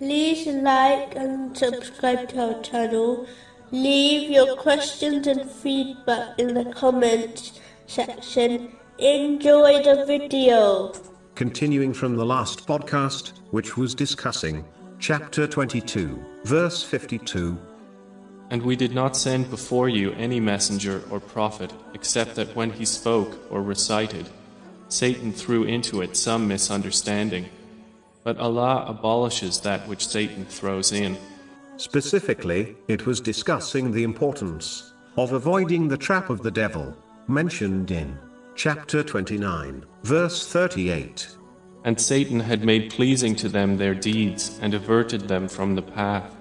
like and subscribe to our channel. Leave your questions and feedback in the comments section. Enjoy the video. Continuing from the last podcast, which was discussing chapter 22, verse 52. And we did not send before you any messenger or prophet, except that when he spoke or recited, Satan threw into it some misunderstanding. But Allah abolishes that which Satan throws in. Specifically, it was discussing the importance of avoiding the trap of the devil, mentioned in chapter 29, verse 38. And Satan had made pleasing to them their deeds and averted them from the path.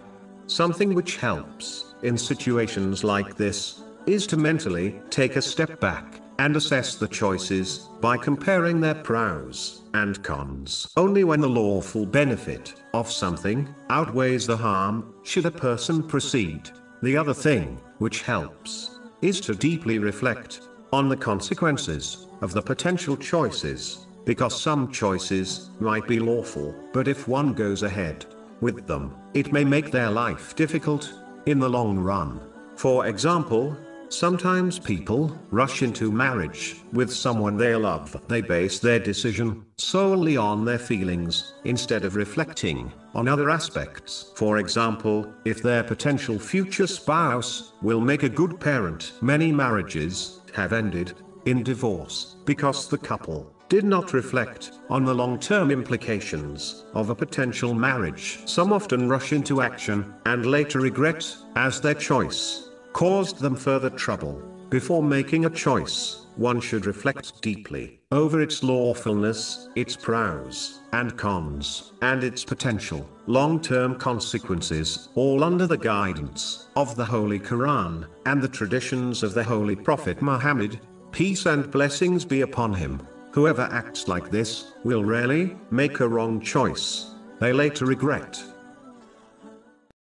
Something which helps in situations like this is to mentally take a step back and assess the choices by comparing their pros and cons. Only when the lawful benefit of something outweighs the harm should a person proceed. The other thing, which helps, is to deeply reflect on the consequences of the potential choices, because some choices might be lawful, but if one goes ahead with them, it may make their life difficult in the long run. For example, Sometimes people rush into marriage with someone they love. They base their decision solely on their feelings instead of reflecting on other aspects. For example, if their potential future spouse will make a good parent. Many marriages have ended in divorce because the couple did not reflect on the long term implications of a potential marriage. Some often rush into action and later regret as their choice caused them further trouble. Before making a choice, one should reflect deeply over its lawfulness, its pros and cons, and its potential long term consequences, all under the guidance of the Holy Quran and the traditions of the Holy Prophet Muhammad. Peace and blessings be upon him. Whoever acts like this will rarely make a wrong choice. They later regret